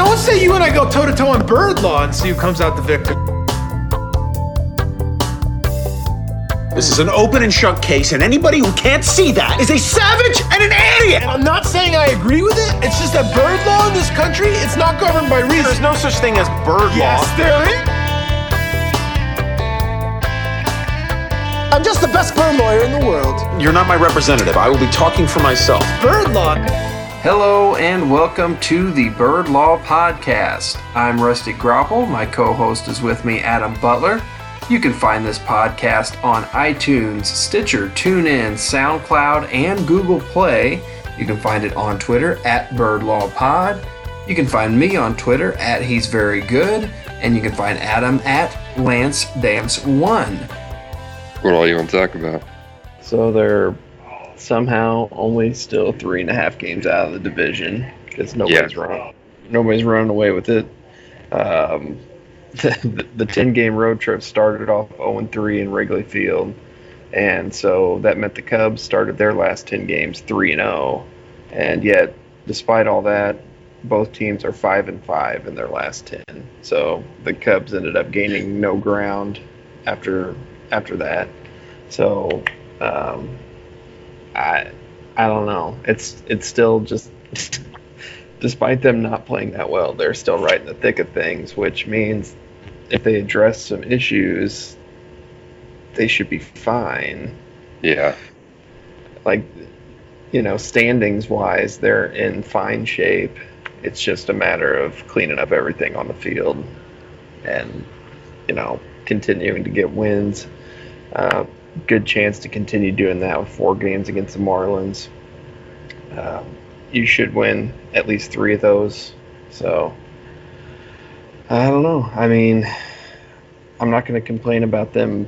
Now let's say you and I go toe to toe on bird law and see who comes out the victor. This is an open and shut case, and anybody who can't see that is a savage and an idiot. And I'm not saying I agree with it. It's just that bird law in this country, it's not governed by reason. There's no such thing as bird yes, law. Yes, there is. I'm just the best bird lawyer in the world. You're not my representative. I will be talking for myself. Bird law. Hello and welcome to the Bird Law Podcast. I'm Rusty Grapple. My co host is with me, Adam Butler. You can find this podcast on iTunes, Stitcher, TuneIn, SoundCloud, and Google Play. You can find it on Twitter at BirdLawPod. You can find me on Twitter at He's Very Good, and you can find Adam at Lance Dance One. What all you want to talk about? So they're somehow only still three and a half games out of the division because nobody's Yeah. run, nobody's running away with it. Um, the, the 10 game road trip started off 0 3 in Wrigley Field, and so that meant the Cubs started their last 10 games 3 and 0, and yet despite all that, both teams are 5 and 5 in their last 10. So the Cubs ended up gaining no ground after after that. So um, I I don't know. It's it's still just despite them not playing that well, they're still right in the thick of things, which means if they address some issues, they should be fine. Yeah, Like you know, standings wise, they're in fine shape. It's just a matter of cleaning up everything on the field and you know, continuing to get wins. Uh, good chance to continue doing that with four games against the Marlins. Um, you should win at least three of those. So I don't know. I mean, I'm not going to complain about them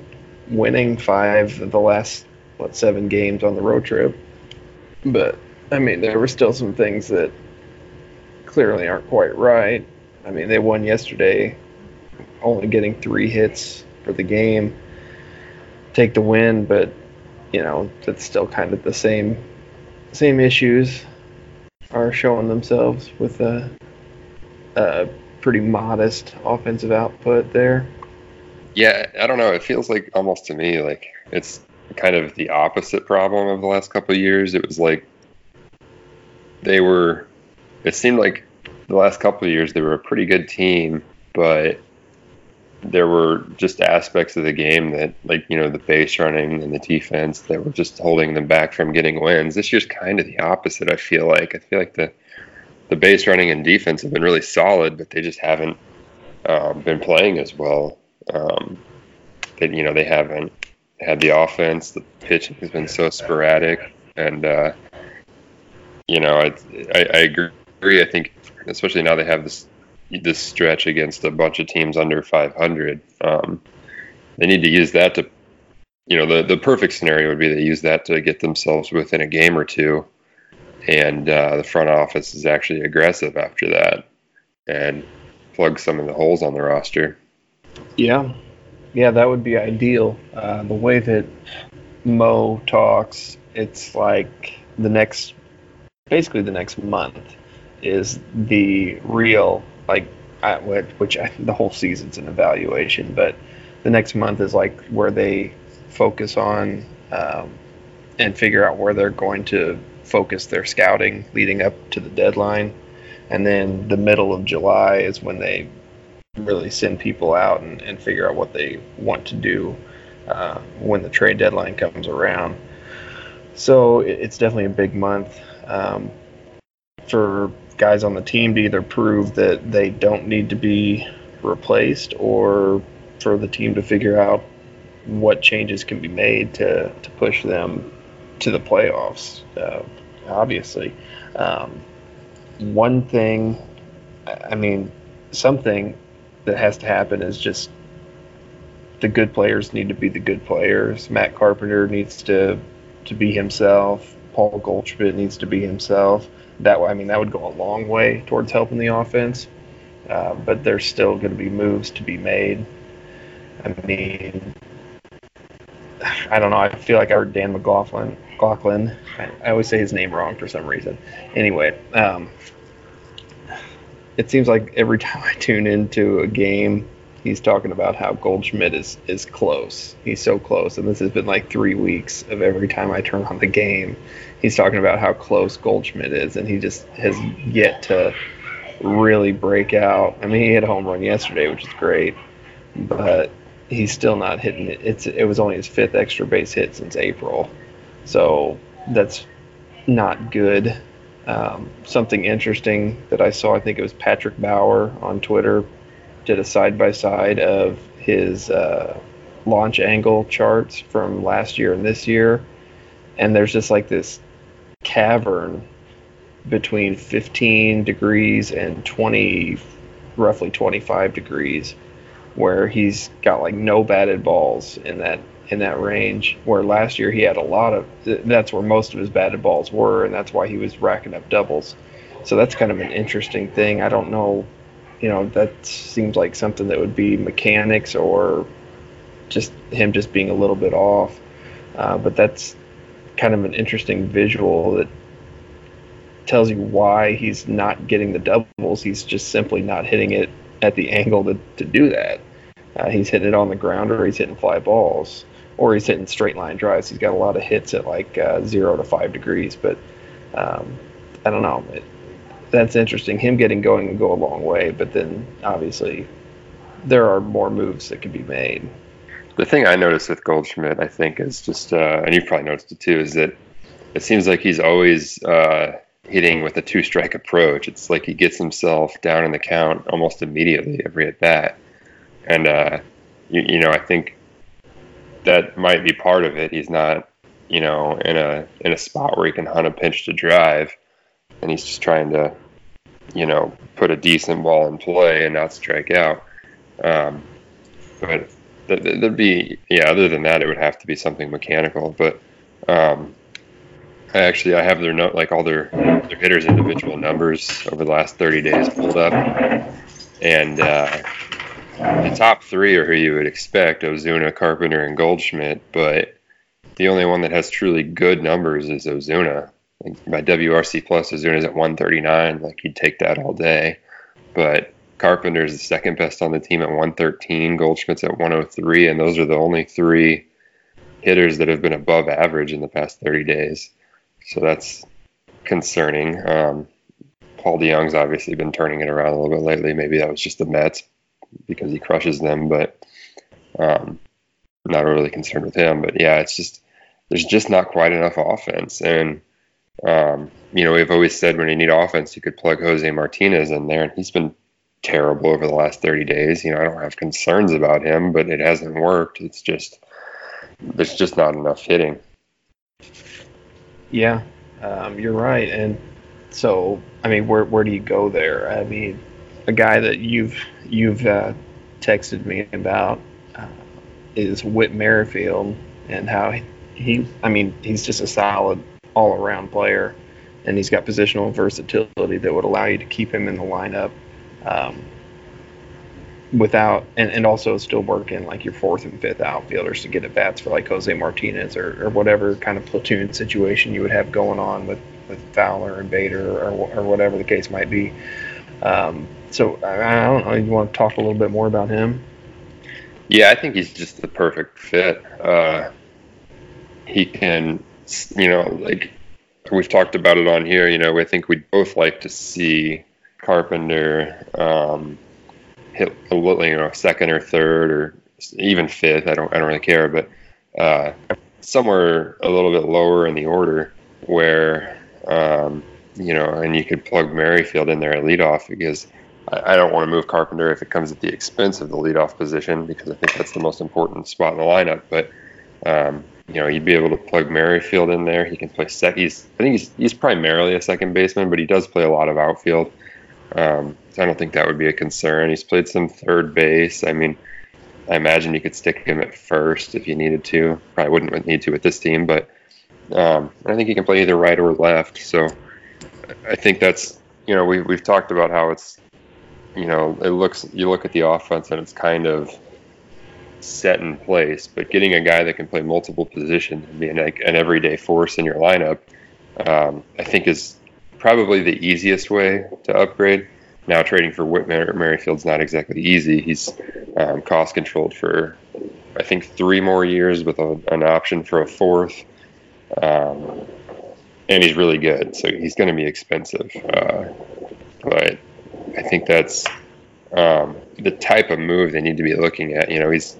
winning five of the last what seven games on the road trip, but I mean there were still some things that clearly aren't quite right. I mean they won yesterday, only getting three hits for the game. Take the win, but you know it's still kind of the same same issues are showing themselves with a, a pretty modest offensive output there. yeah. I don't know. It feels like almost to me like it's kind of the opposite problem of the last couple of years. It was like they were. It seemed like the last couple of years they were a pretty good team, but there were just aspects of the game that, like you know, the base running and the defense that were just holding them back from getting wins. This year's kind of the opposite. I feel like. I feel like the the base running and defense have been really solid, but they just haven't um, been playing as well. Um, they, you know, they haven't had the offense. The pitching has been so sporadic, and uh, you know, I, I, I agree. I think, especially now they have this this stretch against a bunch of teams under 500. Um, they need to use that to, you know, the the perfect scenario would be they use that to get themselves within a game or two, and uh, the front office is actually aggressive after that, and plug some of the holes on the roster. Yeah, yeah, that would be ideal. Uh, the way that Mo talks, it's like the next, basically the next month, is the real like, I, which I, the whole season's an evaluation, but the next month is like where they focus on um, and figure out where they're going to focus their scouting leading up to the deadline, and then the middle of July is when they really send people out and, and figure out what they want to do uh, when the trade deadline comes around. So it, it's definitely a big month um, for guys on the team to either prove that they don't need to be replaced or for the team to figure out what changes can be made to, to push them to the playoffs, uh, obviously. Um, one thing, I mean, something that has to happen is just the good players need to be the good players. Matt Carpenter needs to to be himself. Paul Goldschmidt needs to be himself. That I mean that would go a long way towards helping the offense. Uh, but there's still going to be moves to be made. I mean, I don't know. I feel like I heard Dan McLaughlin. McLaughlin. I, I always say his name wrong for some reason. Anyway, um, it seems like every time I tune into a game, he's talking about how Goldschmidt is is close. He's so close, and this has been like three weeks of every time I turn on the game, he's talking about how close Goldschmidt is, and he just has yet to really break out. I mean, he hit a home run yesterday, which is great, but he's still not hitting it. It's it was only his fifth extra base hit since April, so that's not good. Um, something interesting that I saw, I think it was Patrick Bauer on Twitter, did a side by side of his uh, launch angle charts from last year and this year, and there's just like this cavern between 15 degrees and 20, roughly 25 degrees, where he's got like no batted balls in that in that range. Where last year he had a lot of that's where most of his batted balls were, and that's why he was racking up doubles. So that's kind of an interesting thing. I don't know, you know, that seems like something that would be mechanics or just him just being a little bit off. Uh, but that's kind of an interesting visual that tells you why he's not getting the doubles. He's just simply not hitting it at the angle to, to do that. Uh, he's hitting it on the ground or he's hitting fly balls or he's hitting straight line drives. He's got a lot of hits at like uh, zero to five degrees, but um, I don't know. It, that's interesting. Him getting going and go a long way, but then obviously there are more moves that can be made. The thing I noticed with Goldschmidt, I think, is just, uh, and you've probably noticed it too, is that it seems like he's always uh, hitting with a two strike approach. It's like he gets himself down in the count almost immediately every at bat. And, uh, you, you know, I think that might be part of it. He's not, you know, in a in a spot where he can hunt a pitch to drive, and he's just trying to, you know, put a decent ball in play and not strike out. Um, but there'd be, yeah. Other than that, it would have to be something mechanical. But um, I actually I have their note like all their their hitters individual numbers over the last 30 days pulled up, and uh, the top three are who you would expect: Ozuna, Carpenter, and Goldschmidt. But the only one that has truly good numbers is Ozuna. Like by WRC plus, Ozuna's at 139. Like you'd take that all day. But Carpenter's the second best on the team at 113. Goldschmidt's at 103, and those are the only three hitters that have been above average in the past 30 days. So that's concerning. Um, Paul DeJong's obviously been turning it around a little bit lately. Maybe that was just the Mets because he crushes them, but um, not really concerned with him. But yeah, it's just there's just not quite enough offense. And um, you know, we've always said when you need offense, you could plug Jose Martinez in there, and he's been terrible over the last 30 days. You know, I don't have concerns about him, but it hasn't worked. It's just there's just not enough hitting. Yeah, um, you're right. And so, I mean, where where do you go there? I mean, a guy that you've you've uh, texted me about uh, is Whit Merrifield and how he, he, I mean, he's just a solid all around player, and he's got positional versatility that would allow you to keep him in the lineup. Um, without and, and also still working like your fourth and fifth outfielders to get at bats for like Jose Martinez or, or whatever kind of platoon situation you would have going on with, with Fowler and Bader or, or whatever the case might be. Um, so I don't know. You want to talk a little bit more about him? Yeah, I think he's just the perfect fit. Uh, he can, you know, like we've talked about it on here. You know, I think we'd both like to see Carpenter um, hit you know, second or third or even fifth. I don't, I don't really care, but uh, somewhere a little bit lower in the order where, um, you know, and you could plug Merrifield in there at leadoff because I, I don't want to move Carpenter if it comes at the expense of the leadoff position because I think that's the most important spot in the lineup. But um, you know, you'd be able to plug Merrifield in there. He can play sec. He's I think he's he's primarily a second baseman, but he does play a lot of outfield. Um, so I don't think that would be a concern. He's played some third base. I mean, I imagine you could stick him at first if you needed to. Probably wouldn't need to with this team, but um, I think he can play either right or left. So I think that's you know we we've talked about how it's you know it looks you look at the offense and it's kind of set in place, but getting a guy that can play multiple positions and be an, an everyday force in your lineup, um, I think is probably the easiest way to upgrade. now trading for Whit Mer- Merrifield's not exactly easy. He's um, cost controlled for, I think, three more years with a, an option for a fourth. Um, and he's really good, so he's going to be expensive. Uh, but I think that's um, the type of move they need to be looking at. You know, he's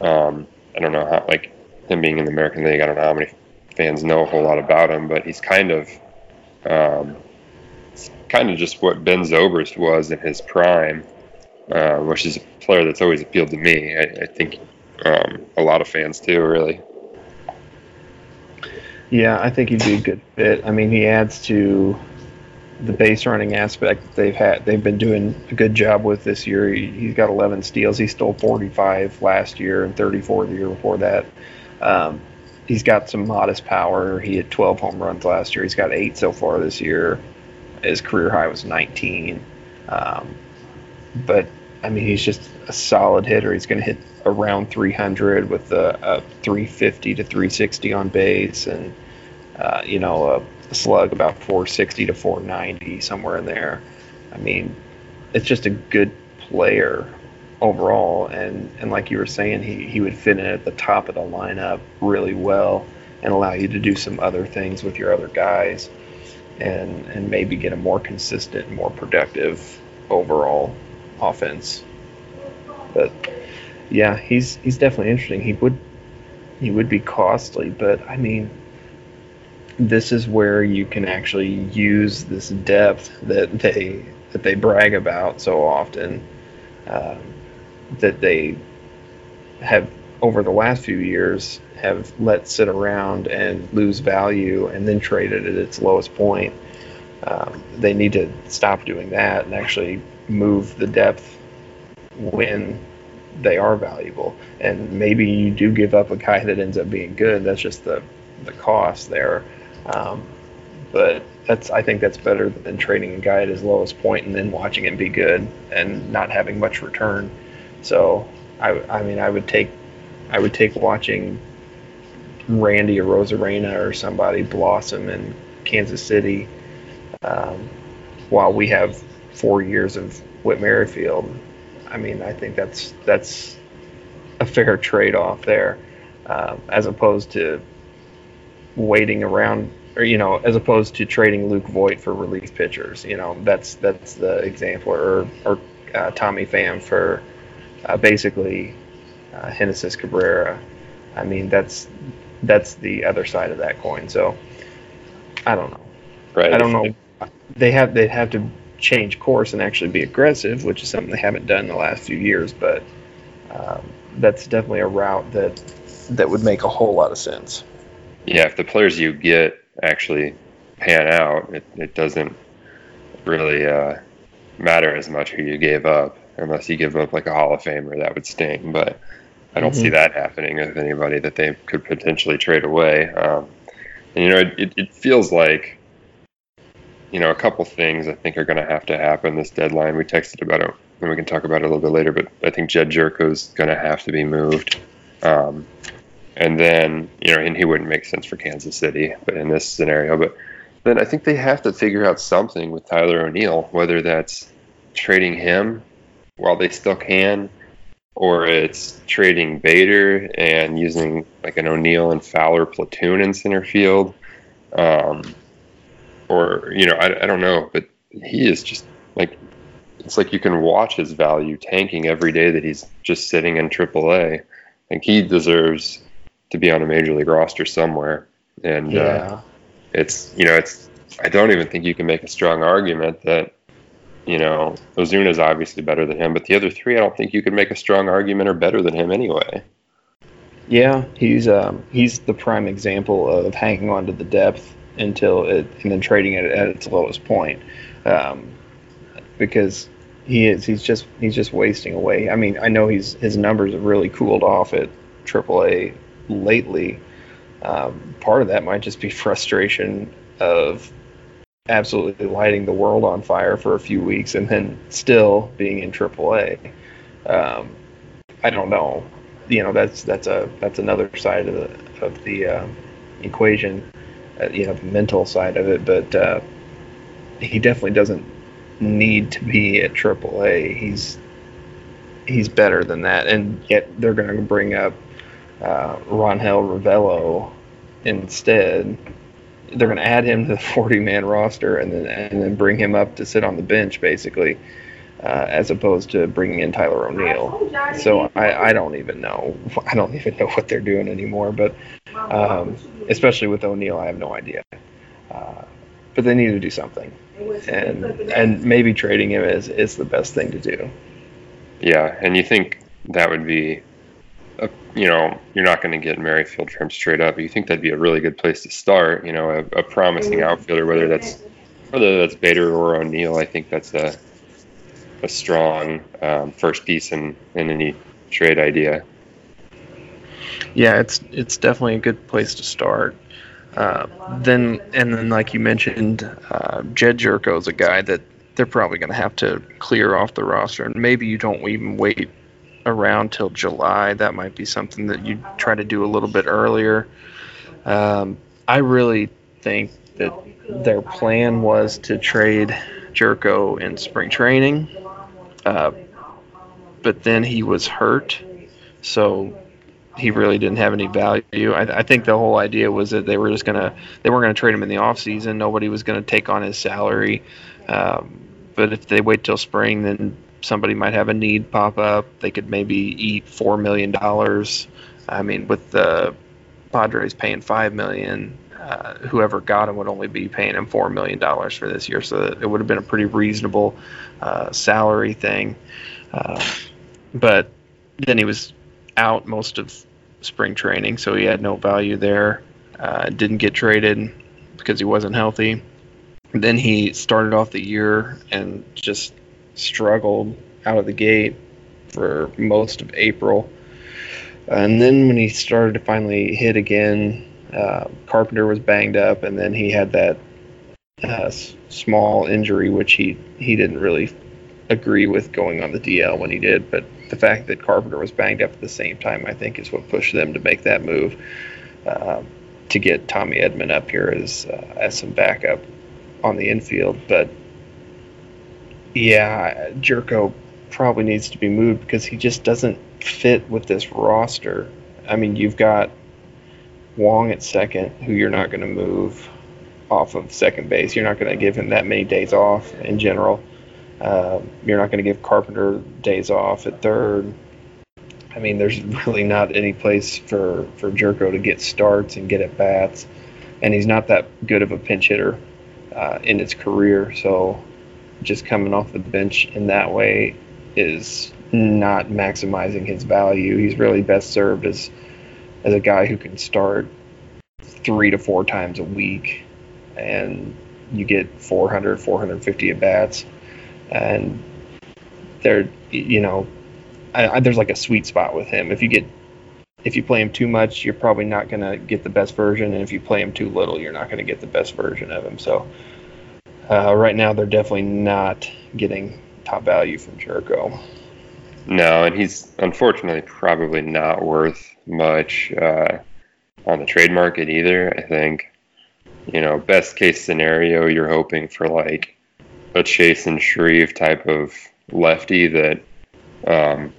um, I don't know how like him being in the American League. I don't know how many fans know a whole lot about him, but he's kind of um, kind of just what Ben Zobrist was in his prime, uh, which is a player that's always appealed to me. I, I think um, a lot of fans too, really. Yeah, I think he'd be a good fit. I mean, he adds to the base running aspect that they've had. They've been doing a good job with this year. He, has got 11 steals. He stole 45 last year and 34 the year before that. Um, he's got some modest power. He had 12 home runs last year. He's got eight so far this year. His career high was 19. Um, but I mean, he's just a solid hitter. He's going to hit around 300 with a, a 350 to 360 on base, and uh, you know a, a, slug about 460 to 490 somewhere in there. I mean, it's just a good player overall, and and like you were saying, he he would fit in at the top of the lineup really well and allow you to do some other things with your other guys, and and maybe get a more consistent, more productive overall offense. But yeah, he's he's definitely interesting. He would he would be costly, but I mean, this is where you can actually use this depth that they that they brag about so often. Um, that they have over the last few years have let sit around and lose value and then trade it at its lowest point. Um, they need to stop doing that and actually move the depth when they are valuable. And maybe you do give up a guy that ends up being good. That's just the the cost there. Um, but that's I think that's better than trading a guy at his lowest point and then watching him be good and not having much return. So I, I mean I would take I would take watching Randy Arozarena or somebody blossom in Kansas City um, while we have four years of Whit Merrifield. I mean, I think that's that's a fair trade-off there, um, as opposed to waiting around, or you know, as opposed to trading Luke Voit for relief pitchers. You know, that's that's the example, or or uh, Tommy Pham for uh, basically uh, Genesis Cabrera. I mean, that's that's the other side of that coin. So I don't know. Right. I don't know. They have they have to change course and actually be aggressive, which is something they haven't done in the last few years. But um, that's definitely a route that that would make a whole lot of sense. Yeah, if the players you get actually pan out, it, it doesn't really uh, matter as much who you gave up, unless you give up like a Hall of Famer. That would sting, but I don't mm-hmm. see that happening with anybody that they could potentially trade away. Um, and you know, it, it, it feels like you know, a couple things I think are going to have to happen this deadline. We texted about it, and we can talk about it a little bit later. But I think Jedd Gyorko's going to have to be moved, um, and then you know, and he wouldn't make sense for Kansas City, but in this scenario, but then I think they have to figure out something with Tyler O'Neill, whether that's trading him while they still can, or it's trading Bader and using like an O'Neill and Fowler platoon in center field. Um, or you know, I, I don't know, but he is just like it's like you can watch his value tanking every day that he's just sitting in AAA. Like he deserves to be on a major league roster somewhere, and uh, yeah. uh, it's you know it's I don't even think you can make a strong argument that you know Ozuna is obviously better than him, but the other three I don't think you can make a strong argument are better than him anyway. Yeah, he's um, he's the prime example of hanging on to the depth until it, and then trading it at its lowest point, um, because he is he's just he's just wasting away. I mean, I know he's his numbers have really cooled off at AAA lately. Um, part of that might just be frustration of absolutely lighting the world on fire for a few weeks and then still being in AAA. Um, I don't know. You know, that's that's a that's another side of the of the uh, equation. Uh, you know the mental side of it, but uh, he definitely doesn't need to be at AAA. He's he's better than that, and yet they're going to bring up uh, Rangel Ravelo instead. They're going to add him to the 40-man roster and then and then bring him up to sit on the bench, basically, uh, as opposed to bringing in Tyler O'Neill. So I, I don't even know. I don't even know what they're doing anymore. But um, especially with O'Neill, I have no idea. Uh, but they need to do something, and and maybe trading him is is the best thing to do. Yeah, and you think that would be, you know, you're not going to get Merrifield from straight up. But you think that'd be a really good place to start. You know, a, a promising outfielder, whether that's whether that's Bader or O'Neill. I think that's a a strong um, first piece in in any trade idea. Yeah, it's it's definitely a good place to start. Uh, then and then, like you mentioned, uh, Jedd Gyorko is a guy that they're probably going to have to clear off the roster, and maybe you don't even wait around till July. That might be something that you try to do a little bit earlier. Um, I really think that their plan was to trade Gyorko in spring training, uh, but then he was hurt, so he really didn't have any value. I, I, think the whole idea was that they were just gonna they weren't gonna trade him in the off season. Nobody was gonna take on his salary. Um, but if they wait till spring, then somebody might have a need pop up. They could maybe eat four million dollars. I mean, with the Padres paying five million, uh, whoever got him would only be paying him four million dollars for this year. So it would have been a pretty reasonable uh, salary thing. Uh, but then he was out most of spring training, so he had no value there. Uh, didn't get traded because he wasn't healthy. Then he started off the year and just struggled out of the gate for most of April. And then when he started to finally hit again, uh, Carpenter was banged up, and then he had that uh, small injury, which he, he didn't really agree with going on the DL when he did. But the fact that Carpenter was banged up at the same time, I think, is what pushed them to make that move uh, to get Tommy Edman up here as uh, as some backup on the infield. But yeah, Gyorko probably needs to be moved because he just doesn't fit with this roster. I mean, you've got Wong at second, who you're not going to move off of second base. You're not going to give him that many days off in general. Uh, you're not going to give Carpenter days off at third. I mean, there's really not any place for for Gyorko to get starts and get at bats, and he's not that good of a pinch hitter uh, in his career. So, just coming off the bench in that way is not maximizing his value. He's really best served as as a guy who can start three to four times a week, and you get 400, 450 at bats and there, you know, I, I, there's like a sweet spot with him. If you get if you play him too much, you're probably not going to get the best version, and if you play him too little, you're not going to get the best version of him. So uh, right now, they're definitely not getting top value from Gyorko. No, and he's unfortunately probably not worth much uh, on the trade market either. I think, you know, best case scenario, you're hoping for like a Chasen Shreve type of lefty that um,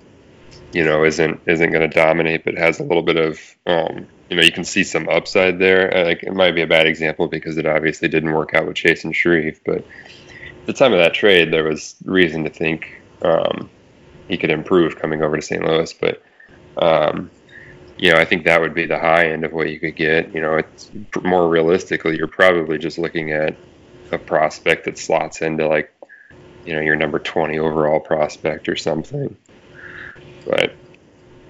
you know isn't isn't going to dominate, but has a little bit of um, you know you can see some upside there. Uh, like it might be a bad example because it obviously didn't work out with Chasen Shreve, but at the time of that trade, there was reason to think um, he could improve coming over to St. Louis, but. Um, you know, I think that would be the high end of what you could get. You know, it's more realistically, you're probably just looking at a prospect that slots into like you know your number 20 overall prospect or something but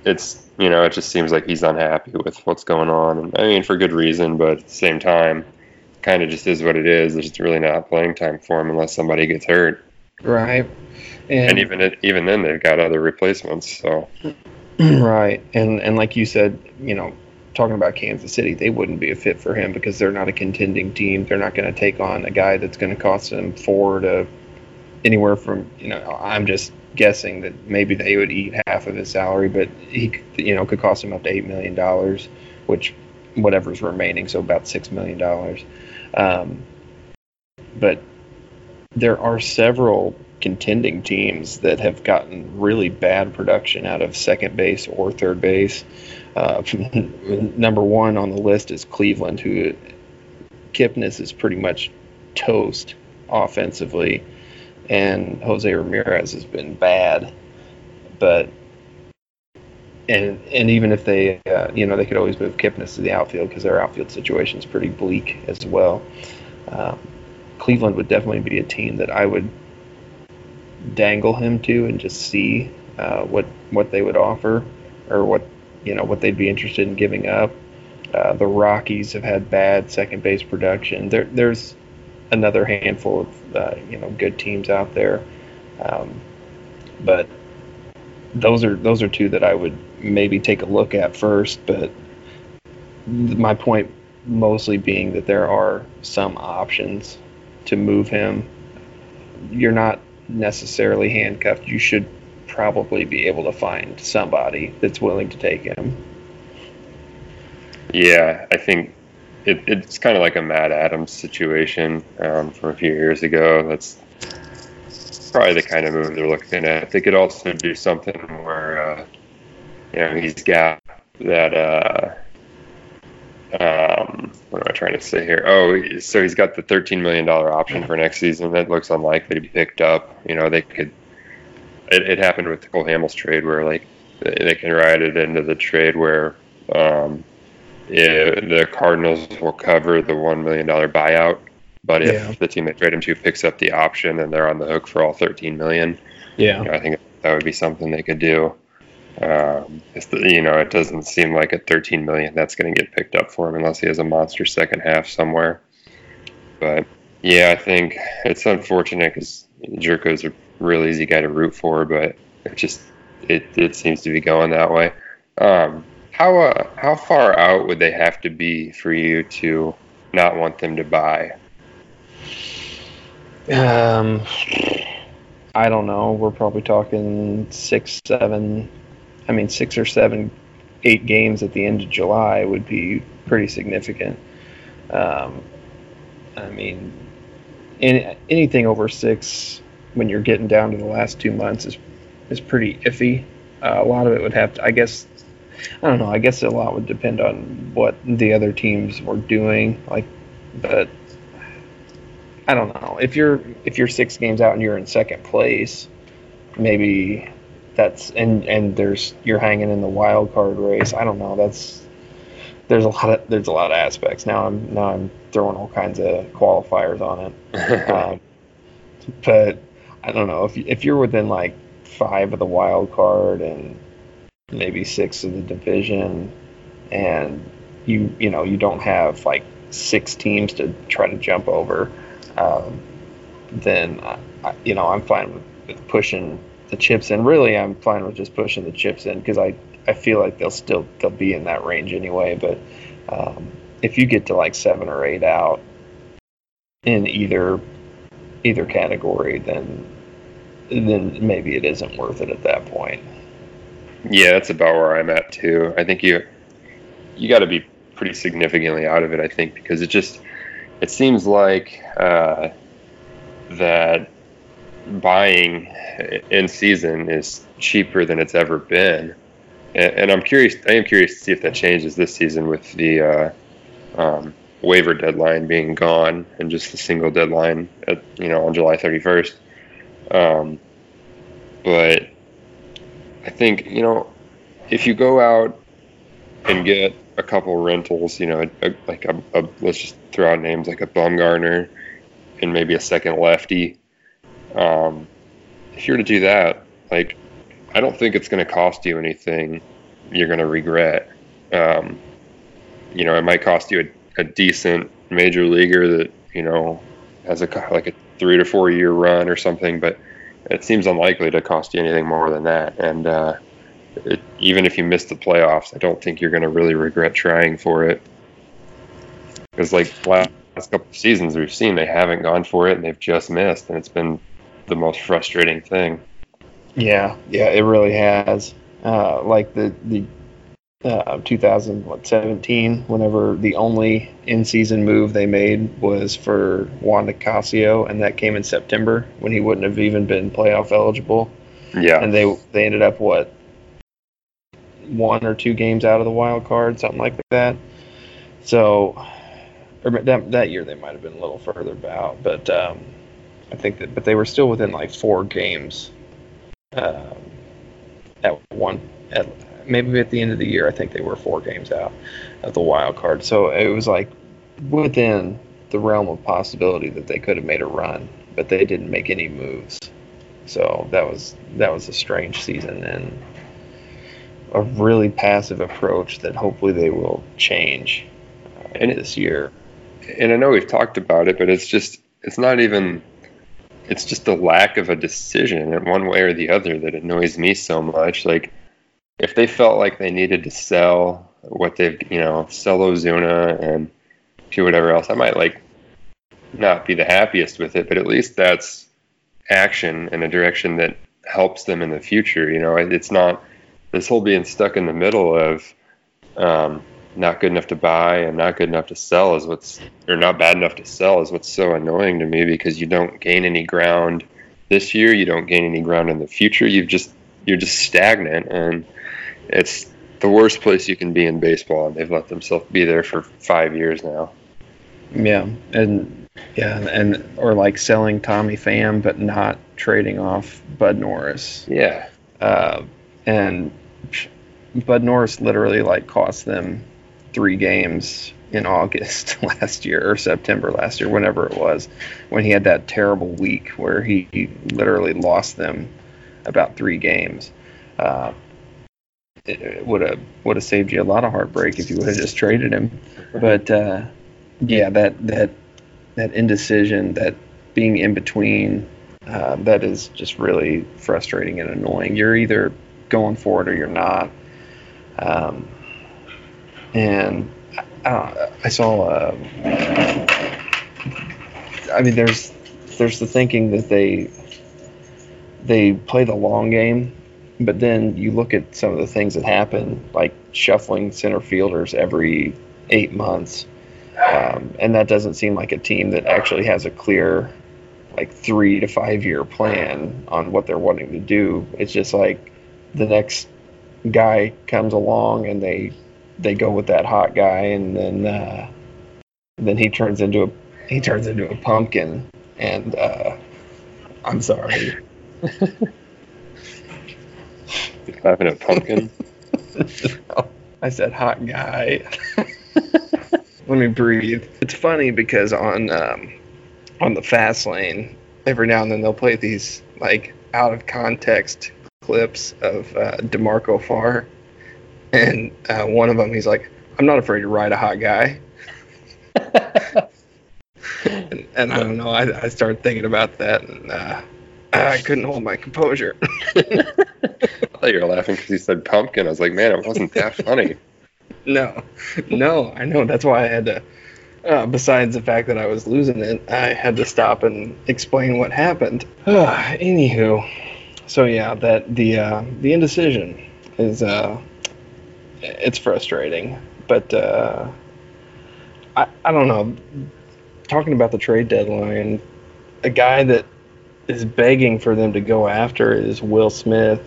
it's you know it just seems like he's unhappy with what's going on. And i mean for good reason but at the same time kind of just is what it is. There's really not playing time for him unless somebody gets hurt. Right. And, and even even then they've got other replacements so. Right. And and like you said you know talking about Kansas City, they wouldn't be a fit for him because they're not a contending team. They're not going to take on a guy that's going to cost them four to anywhere from you know. I'm just guessing that maybe they would eat half of his salary, but he you know could cost him up to eight million dollars, which whatever's remaining, so about six million dollars. Um, but there are several contending teams that have gotten really bad production out of second base or third base. Uh, number one on the list is Cleveland, who Kipnis is pretty much toast offensively, and Jose Ramirez has been bad. But and and even if they, uh, you know, they could always move Kipnis to the outfield because their outfield situation is pretty bleak as well. Um, Cleveland would definitely be a team that I would dangle him to and just see uh, what what they would offer or what you know what they'd be interested in giving up. Uh, the Rockies have had bad second base production. There, there's another handful of uh, you know good teams out there, um, but those are those are two that I would maybe take a look at first. But my point mostly being that there are some options to move him. You're not necessarily handcuffed. You should probably be able to find somebody that's willing to take him. Yeah, I think it, it's kind of like a Matt Adams situation um, from a few years ago. That's probably the kind of move they're looking at. They could also do something where, uh, you know, he's got that. Uh, um, what am I trying to say here? Oh, so he's got the thirteen million dollar option for next season. That looks unlikely to be picked up. You know, they could. It, it happened with the Cole Hamels trade where like they can ride it into the trade where um, yeah, the Cardinals will cover the one million dollar buyout. But if yeah. the team they trade him to picks up the option, then they're on the hook for all thirteen million. Yeah, you know, I think that would be something they could do. Um, you know, it doesn't seem like at 13 million that's going to get picked up for him unless he has a monster second half somewhere. But yeah, I think it's unfortunate because Gyorko's a real easy guy to root for, but it just it, it seems to be going that way. Um, how uh, how far out would they have to be for you to not want them to buy? Um, I don't know. We're probably talking six, seven, I mean, six or seven, eight games at the end of July would be pretty significant. Um, I mean, any, anything over six when you're getting down to the last two months is is pretty iffy. Uh, a lot of it would have to, I guess. I don't know. I guess a lot would depend on what the other teams were doing. Like, but I don't know. If you're if you're six games out and you're in second place, maybe that's and and there's you're hanging in the wild card race. I don't know. That's there's a lot of there's a lot of aspects. Now I'm now I'm throwing all kinds of qualifiers on it. um, but I don't know if if you're within like five of the wild card and maybe six of the division, and you you know you don't have like six teams to try to jump over, um, then I, you know I'm fine with, with pushing the chips in. Really, I'm fine with just pushing the chips in because I I feel like they'll still they'll be in that range anyway. But um, if you get to like seven or eight out in either either category, then then maybe it isn't worth it at that point. Yeah, that's about where I'm at too. I think you you got to be pretty significantly out of it. I think because it just it seems like uh, that buying in season is cheaper than it's ever been, and, and, I'm curious. I am curious to see if that changes this season with the uh, um, waiver deadline being gone and just the single deadline at you know on July 31st. Um, but I think you know if you go out and get a couple rentals, you know, a, a, like a, a, let's just throw out names like a Bumgarner and maybe a second lefty. Um, if you were to do that, like, I don't think it's going to cost you anything you're going to regret. Um, you know, it might cost you a, a, decent major leaguer that, you know, has a like a three to four year run or something, but it seems unlikely to cost you anything more than that. And uh, it, even if you miss the playoffs, I don't think you're going to really regret trying for it. Because, like, last couple of seasons we've seen, they haven't gone for it and they've just missed, and it's been the most frustrating thing. Yeah, yeah, it really has. Uh, like the the uh, 2017, whenever the only in-season move they made was for Juan Nicasio, and that came in September when he wouldn't have even been playoff eligible. Yeah. And they they ended up what one or two games out of the wild card, something like that. So, or that that year they might have been a little further out, but um, I think that but they were still within like four games um, at one at maybe at the end of the year. I think they were four games out of the wild card, so it was like within the realm of possibility that they could have made a run, but they didn't make any moves. So that was that was a strange season and a really passive approach that hopefully they will change uh, And this year. and I know we've talked about it, but it's just it's not even it's just the lack of a decision in one way or the other that annoys me so much. Like if they felt like they needed to sell what they've you know, sell Ozuna and do whatever else, I might like not be the happiest with it, but at least that's action in a direction that helps them in the future. You know, it's not this whole being stuck in the middle of um, not good enough to buy and not good enough to sell is what's or not bad enough to sell is what's so annoying to me because you don't gain any ground this year you don't gain any ground in the future you've just you're just stagnant and it's the worst place you can be in baseball and they've let themselves be there for five years now Yeah, and yeah, and or like selling Tommy Pham but not trading off Bud Norris. yeah Uh, and Bud Norris literally like cost them three games in August last year or September last year, whenever it was, when he had that terrible week where he, he literally lost them about three games. Uh, it, it would have would have saved you a lot of heartbreak if you would have just traded him. But uh, yeah, that that that indecision, that being in between, uh, that is just really frustrating and annoying. You're either going for it or you're not. Um, and I, I saw. Uh, I mean, there's there's the thinking that they they play the long game, but then you look at some of the things that happen, like shuffling center fielders every eight months, um, and that doesn't seem like a team that actually has a clear, like three to five year plan on what they're wanting to do. It's just like the next guy comes along and they they go with that hot guy, and then uh, then he turns into a he turns into a pumpkin, and uh, I'm sorry. having a pumpkin I said hot guy. Let me breathe. It's funny because on um, on the fast lane, every now and then they'll play these like out of context clips of uh, D'Marco Farr, and uh, one of them he's like, "I'm not afraid to ride a hot guy." and, and I don't know. I, I started thinking about that, and uh, I couldn't hold my composure. I thought you were laughing because you said pumpkin. I was like, man, it wasn't that funny. No, no, I know. That's why I had to. Uh, besides the fact that I was losing it, I had to stop and explain what happened. anywho, so yeah, that the uh, the indecision is uh, it's frustrating, but uh, I I don't know. Talking about the trade deadline, a guy that is begging for them to go after is Will Smith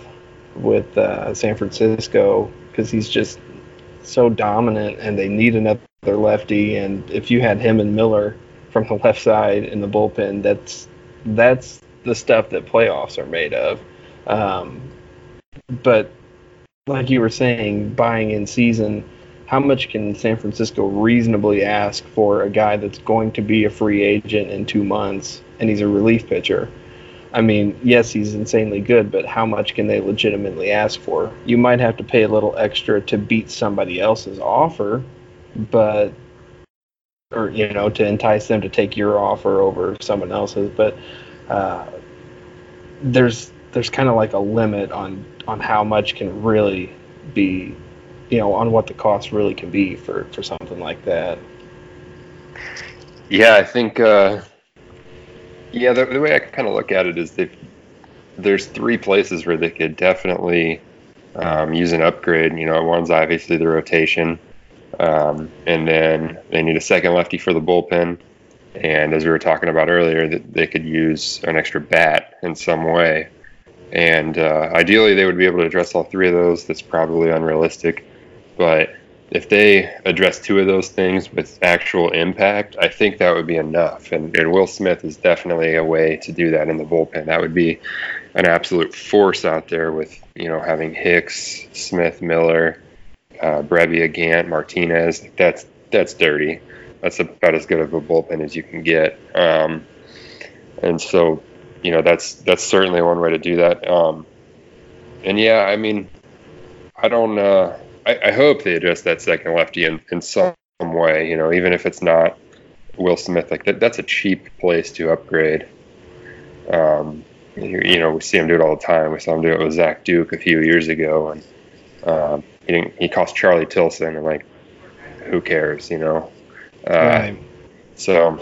with uh, San Francisco because he's just so dominant and they need another lefty. And if you had him and Miller from the left side in the bullpen that's that's the stuff that playoffs are made of. Um, but like you were saying buying in season how much can San Francisco reasonably ask for a guy that's going to be a free agent in 2 months and he's a relief pitcher I mean, yes, he's insanely good, but how much can they legitimately ask for? You might have to pay a little extra to beat somebody else's offer, but or you know, to entice them to take your offer over someone else's, but uh, there's there's kind of like a limit on on how much can really be, you know, on what the cost really can be for for something like that. Yeah, I think. Uh, yeah, the, the way I kind of look at it is they there's three places where they could definitely um, use an upgrade. You know, one's obviously the rotation, um, and then they need a second lefty for the bullpen. And as we were talking about earlier, that they could use an extra bat in some way. And uh, ideally, they would be able to address all three of those. That's probably unrealistic, but if they address two of those things with actual impact, I think that would be enough. And, and Will Smith is definitely a way to do that in the bullpen. That would be an absolute force out there with you know having Hicks, Smith, Miller, uh, Brebbia, Gant, Martinez. That's that's dirty. That's about as good of a bullpen as you can get. Um, and so, you know, that's that's certainly one way to do that. Um, and yeah, I mean, I don't. Uh, I, I hope they address that second lefty in, in some way. You know, even if it's not Will Smith, like that, that's a cheap place to upgrade. Um, you, you, know, we see him do it all the time. We saw him do it with Zach Duke a few years ago, and um, he didn't, he cost Charlie Tilson, and like, who cares? You know. Uh, right. So,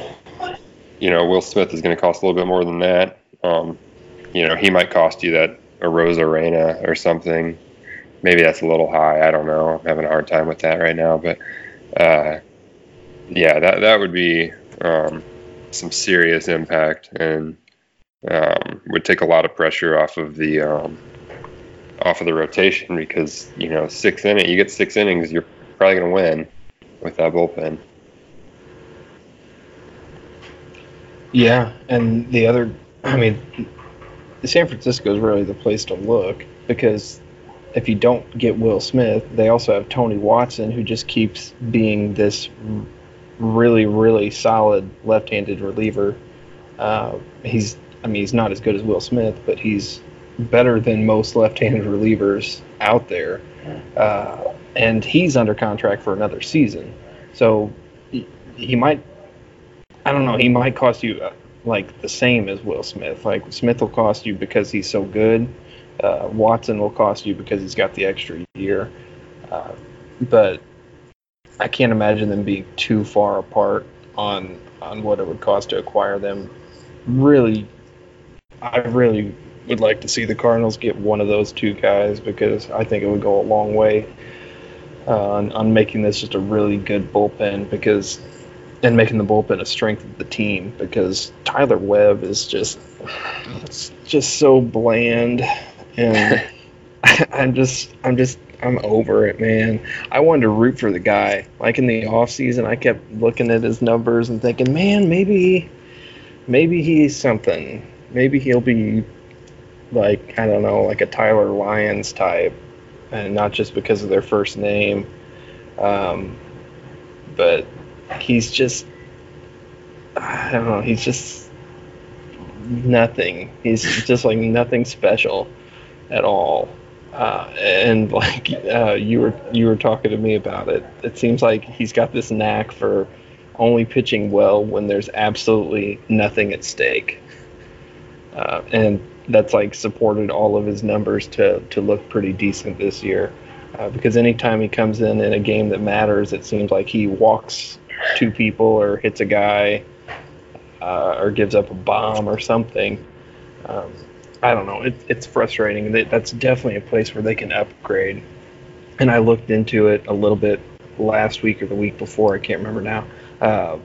you know, Will Smith is going to cost a little bit more than that. Um, you know, he might cost you that Arozarena or something maybe that's a little high. I don't know. I'm having a hard time with that right now, but uh, yeah, that that would be um, some serious impact and um, would take a lot of pressure off of the um, off of the rotation because you know six inning you get six innings, you're probably going to win with that bullpen. Yeah, and the other, I mean, San Francisco is really the place to look because if you don't get Will Smith, they also have Tony Watson, who just keeps being this really, really solid left-handed reliever. Uh, he's, I mean, he's not as good as Will Smith, but he's better than most left-handed relievers out there. Uh, and he's under contract for another season, so he, he might. I don't know. He might cost you uh, like the same as Will Smith. Like Smith will cost you because he's so good uh, Watson will cost you because he's got the extra year. Uh, but I can't imagine them being too far apart on on what it would cost to acquire them. Really, I really would like to see the Cardinals get one of those two guys because I think it would go a long way uh, on, on making this just a really good bullpen because and making the bullpen a strength of the team because Tyler Webb is just it's just so bland and I'm just I'm just I'm over it, man. I wanted to root for the guy. Like in the off season, I kept looking at his numbers and thinking, man, maybe maybe he's something. Maybe he'll be like I don't know, like a Tyler Lyons type, and not just because of their first name. Um, but he's just I don't know. He's just nothing. He's just like nothing special at all. Uh, and like uh, you were you were talking to me about it, it seems like he's got this knack for only pitching well when there's absolutely nothing at stake, uh, and that's like supported all of his numbers to to look pretty decent this year. Uh, because anytime he comes in in a game that matters, it seems like he walks two people or hits a guy uh, or gives up a bomb or something. Um, I don't know. It, it's frustrating. That's definitely a place where they can upgrade. And I looked into it a little bit last week or the week before. I can't remember now. Uh,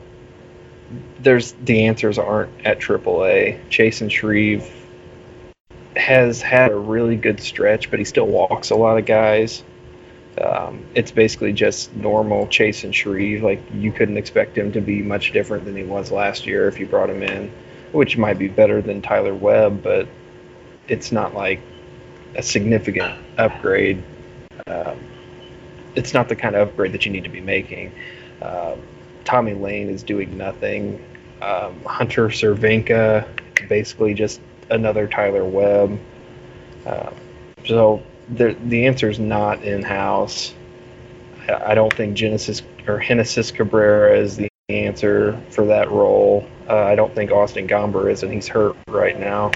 there's the answers aren't at AAA. Chasen Shreve has had a really good stretch, but he still walks a lot of guys. Um, it's basically just normal Chasen Shreve. Like you couldn't expect him to be much different than he was last year if you brought him in, which might be better than Tyler Webb, but it's not like a significant upgrade. Um, it's not the kind of upgrade that you need to be making. Uh, Tommy Layne is doing nothing. Um, Hunter Cervenka, basically just another Tyler Webb. Uh, so the the answer is not in house. I, I don't think Genesis or Genesis Cabrera is the answer for that role. Uh, I don't think Austin Gomber is, and he's hurt right now.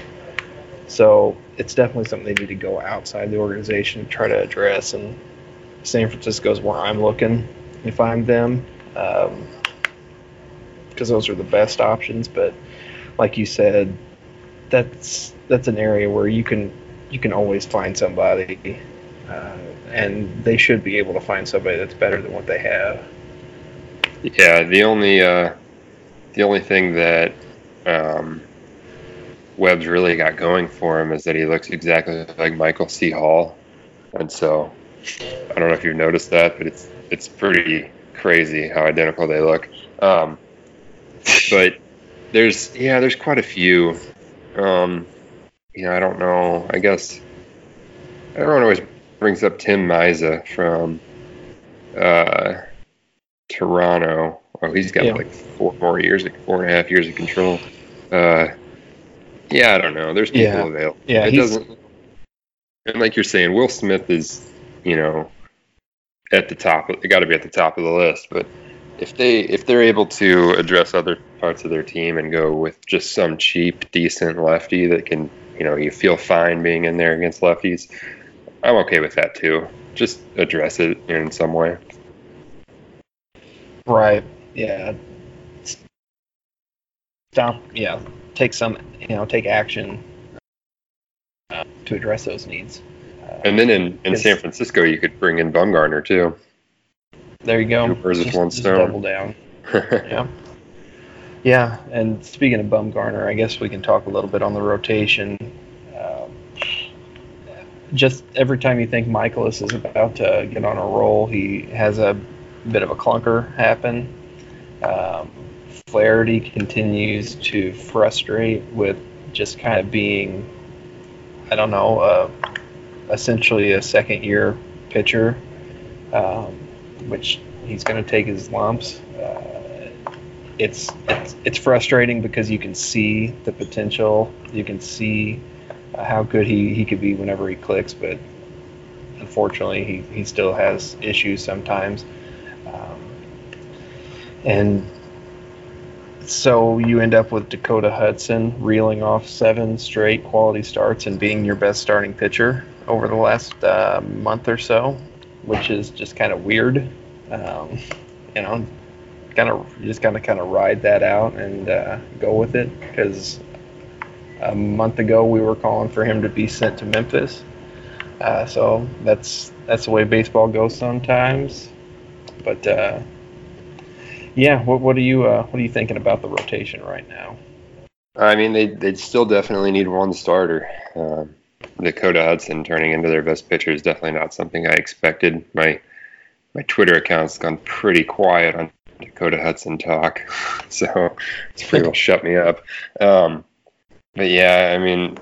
So it's definitely something they need to go outside the organization and try to address. And San Francisco is where I'm looking if I'm them, because um, those are the best options. But like you said, that's that's an area where you can you can always find somebody. uh, and they should be able to find somebody that's better than what they have. Yeah, the only uh, the only thing that um, Webb's really got going for him is that he looks exactly like Michael C. Hall, and so I don't know if you've noticed that, but it's it's pretty crazy how identical they look. Um, but there's yeah, there's quite a few. Um, you know, I don't know. I guess everyone always brings up Tim Mayza from uh, Toronto. Oh, he's got Yeah. like four more years, like four and a half years of control. Uh, yeah, I don't know. There's people Yeah. available. Yeah, it doesn't. And like you're saying, Will Smith is, you know, at the top. They got to be at the top of the list. But if they if they're able to address other parts of their team and go with just some cheap, decent lefty that can, you know, you feel fine being in there against lefties, I'm okay with that too. Just address it in some way. Right. Yeah. Stop. Yeah. Take some. You know. Take action uh, to address those needs. Uh, And then in, in San Francisco, you could bring in Bumgarner too. there you go. two birds with Just- one stone. Double down. Yeah. Yeah, and speaking of Bumgarner, I guess we can talk a little bit on the rotation. Um, just every time you think Mikolas is about to get on a roll, he has a bit of a clunker happen. Um, Flaherty continues to frustrate with just kind of being, I don't know, uh, essentially a second year pitcher, um, which he's going to take his lumps. Uh, it's, it's it's frustrating because you can see the potential, you can see how good he, he could be whenever he clicks, but unfortunately he, he still has issues sometimes. Um, and so you end up with Dakota Hudson reeling off seven straight quality starts and being your best starting pitcher over the last uh, month or so, which is just kind of weird. Um, you know, kind of just kind of kind of ride that out and uh, go with it because a month ago we were calling for him to be sent to Memphis. Uh, so that's that's the way baseball goes sometimes. But uh, yeah, what what are you uh, what are you thinking about the rotation right now? I mean, they they'd still definitely need one starter. Um, Dakota Hudson turning into their best pitcher is definitely not something I expected. My my Twitter account's gone pretty quiet on Dakota Hudson talk, so it's pretty well shut me up. Um, but yeah, I mean,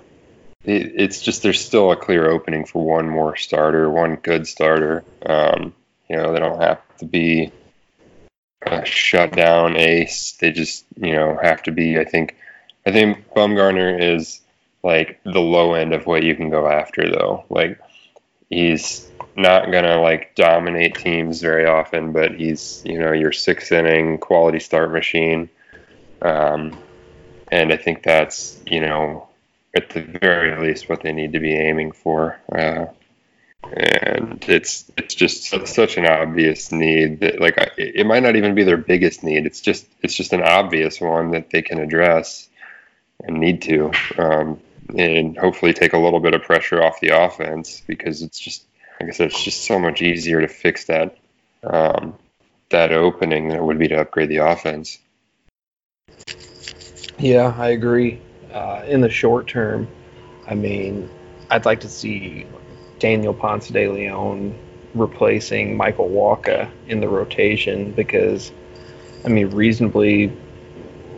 it, it's just there's still a clear opening for one more starter, one good starter. Um, you know, they don't have to be a shutdown ace. They just you know have to be. I think I think Bumgarner is like the low end of what you can go after though. Like he's not gonna like dominate teams very often, but he's you know your six inning quality start machine. Um, and I think that's you know at the very least what they need to be aiming for. Uh, and it's it's just such an obvious need that like it might not even be their biggest need. It's just it's just an obvious one that they can address and need to, um, and hopefully take a little bit of pressure off the offense because it's just like I said, it's just so much easier to fix that um, that opening than it would be to upgrade the offense. Yeah, I agree. Uh, in the short term, I mean, I'd like to see Daniel Ponce de Leon replacing Michael Wacha in the rotation because, I mean, reasonably,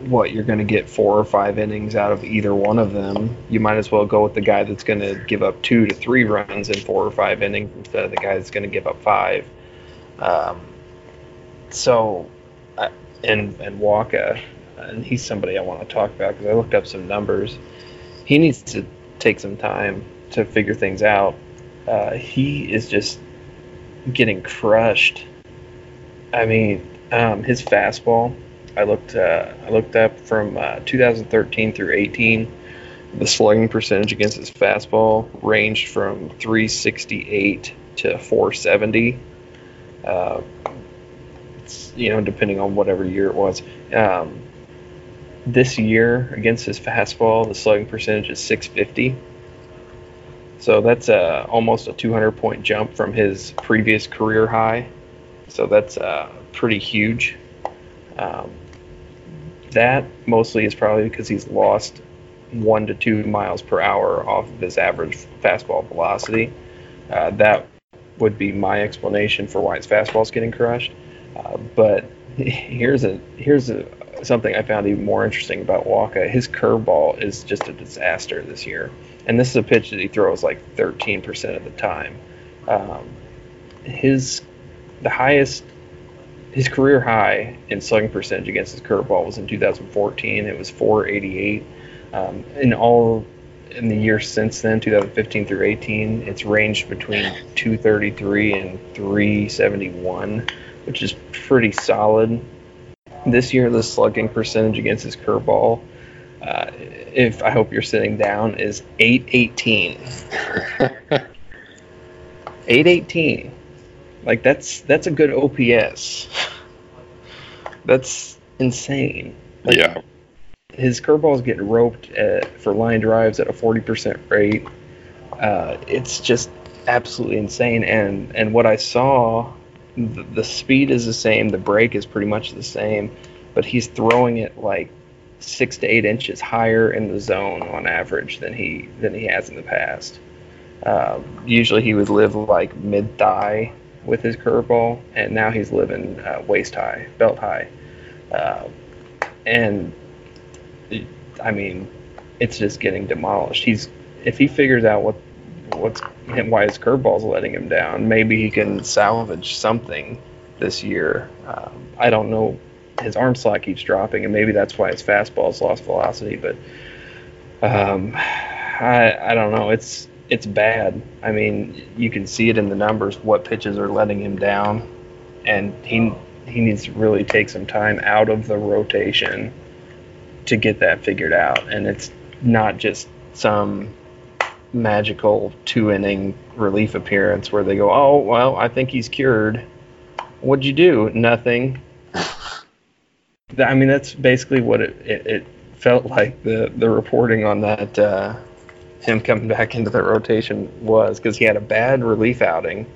what you're going to get four or five innings out of either one of them. You might as well go with the guy that's going to give up two to three runs in four or five innings instead of the guy that's going to give up five. Um, so, and and Wacha, and he's somebody I want to talk about because I looked up some numbers. He needs to take some time to figure things out. Uh, he is just getting crushed. I mean, um, his fastball. I looked. Uh, I looked up from uh, 2013 through 18. The slugging percentage against his fastball ranged from 368 to 470. Uh, you know, depending on whatever year it was. Um, this year against his fastball, the slugging percentage is 650. So that's uh, almost a 200 point jump from his previous career high. So that's uh, pretty huge. Um, that mostly is probably because he's lost one to two miles per hour off of his average fastball velocity. Uh, that would be my explanation for why his fastball is getting crushed. Uh, but here's a here's a, something I found even more interesting about Wacha. His curveball is just a disaster this year, and this is a pitch that he throws like 13% of the time. Um, his the highest his career high in slugging percentage against his curveball was in 2014. It was 488. Um, in all in the years since then, 2015 through 18, it's ranged between 233 and 371, which is pretty solid. This year, the slugging percentage against his curveball, uh, if I hope you're sitting down, is 818. 818. Like that's that's a good OPS. That's insane. Like, yeah. His curveballs get roped at, for line drives at a 40% rate. Uh, it's just absolutely insane. And and what I saw, the, speed is the same, the break is pretty much the same, but he's throwing it like six to eight inches higher in the zone on average than he than he has in the past. Um, usually he would live like mid thigh with his curveball, and now he's living uh, waist high, belt high, uh, and I mean, it's just getting demolished. He's if he figures out what what's why his curveball's letting him down, maybe he can salvage something this year. Um, I don't know. His arm slot keeps dropping, and maybe that's why his fastball's lost velocity. But um, I I don't know. It's it's bad. I mean, you can see it in the numbers what pitches are letting him down, and he he needs to really take some time out of the rotation to get that figured out. And it's not just some magical two inning relief appearance where they go, "Oh, well, I think he's cured." What'd you do? Nothing. I mean, that's basically what it, it, it felt like the the reporting on that uh, him coming back into the rotation was because he had a bad relief outing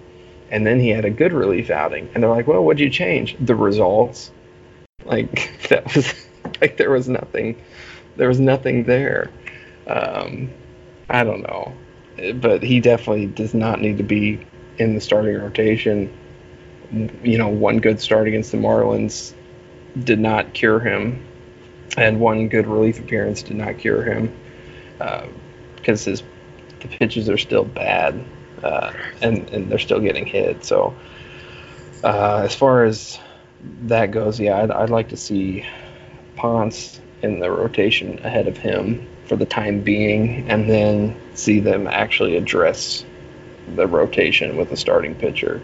and then he had a good relief outing and they're like well what'd you change the results like that was like there was nothing there was nothing there um, i don't know. But he definitely does not need to be in the starting rotation. You know one good start against the marlins did not cure him and one good relief appearance did not cure him uh, because his the pitches are still bad, uh, and and they're still getting hit. So uh, as far as that goes, yeah, I'd, I'd like to see Ponce in the rotation ahead of him for the time being, and then see them actually address the rotation with a starting pitcher.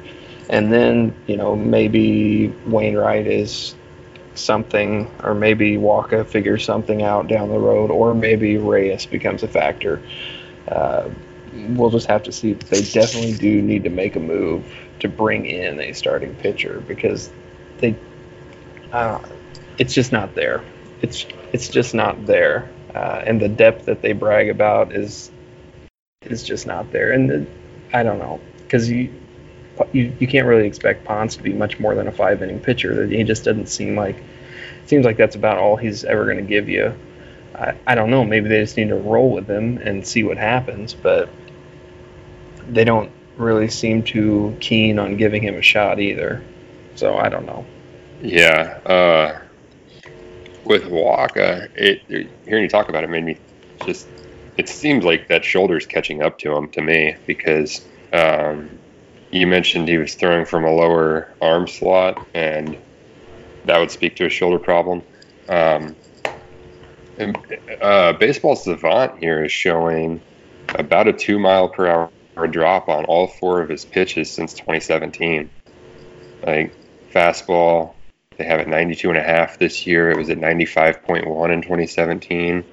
And then, you know, maybe Wainwright is something, or maybe Wacha figures something out down the road, or maybe Reyes becomes a factor. Uh, we'll just have to see. They definitely do need to make a move to bring in a starting pitcher because they, uh, it's just not there. It's it's just not there, uh, and the depth that they brag about is is just not there. And the, I don't know because you you, you can't really expect Ponce to be much more than a five inning pitcher. He just doesn't seem like seems like that's about all he's ever going to give you. I, I don't know. Maybe they just need to roll with him and see what happens, but they don't really seem too keen on giving him a shot either. So I don't know. Yeah. Uh, with Wacha, it hearing you talk about it made me just. It seems like that shoulder's catching up to him to me because um, you mentioned he was throwing from a lower arm slot, and that would speak to a shoulder problem. Um, and, uh, baseball savant here is showing about a two mile per hour drop on all four of his pitches since 2017. Like fastball, they have it 92 and a half this year. It was at 95.1 in 2017.